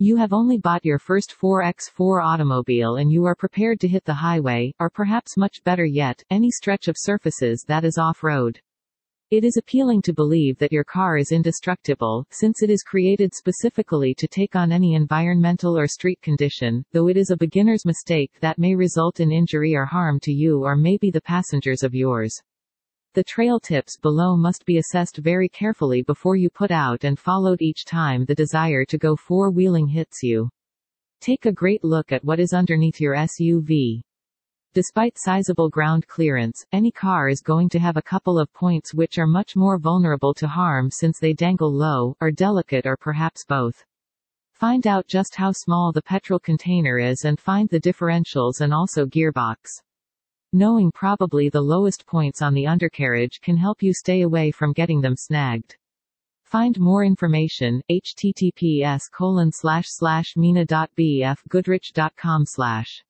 You have only bought your first 4x4 automobile and you are prepared to hit the highway, or perhaps much better yet, any stretch of surfaces that is off-road. It is appealing to believe that your car is indestructible, since it is created specifically to take on any environmental or street condition, though it is a beginner's mistake that may result in injury or harm to you or maybe the passengers of yours. The trail tips below must be assessed very carefully before you put out and followed each time the desire to go four-wheeling hits you. Take a great look at what is underneath your SUV. Despite sizable ground clearance, any car is going to have a couple of points which are much more vulnerable to harm since they dangle low, are delicate or perhaps both. Find out just how small the petrol container is and find the differentials and also gearbox. Knowing probably the lowest points on the undercarriage can help you stay away from getting them snagged. Find more information, https colon slash slash mina.bfgoodrich.com slash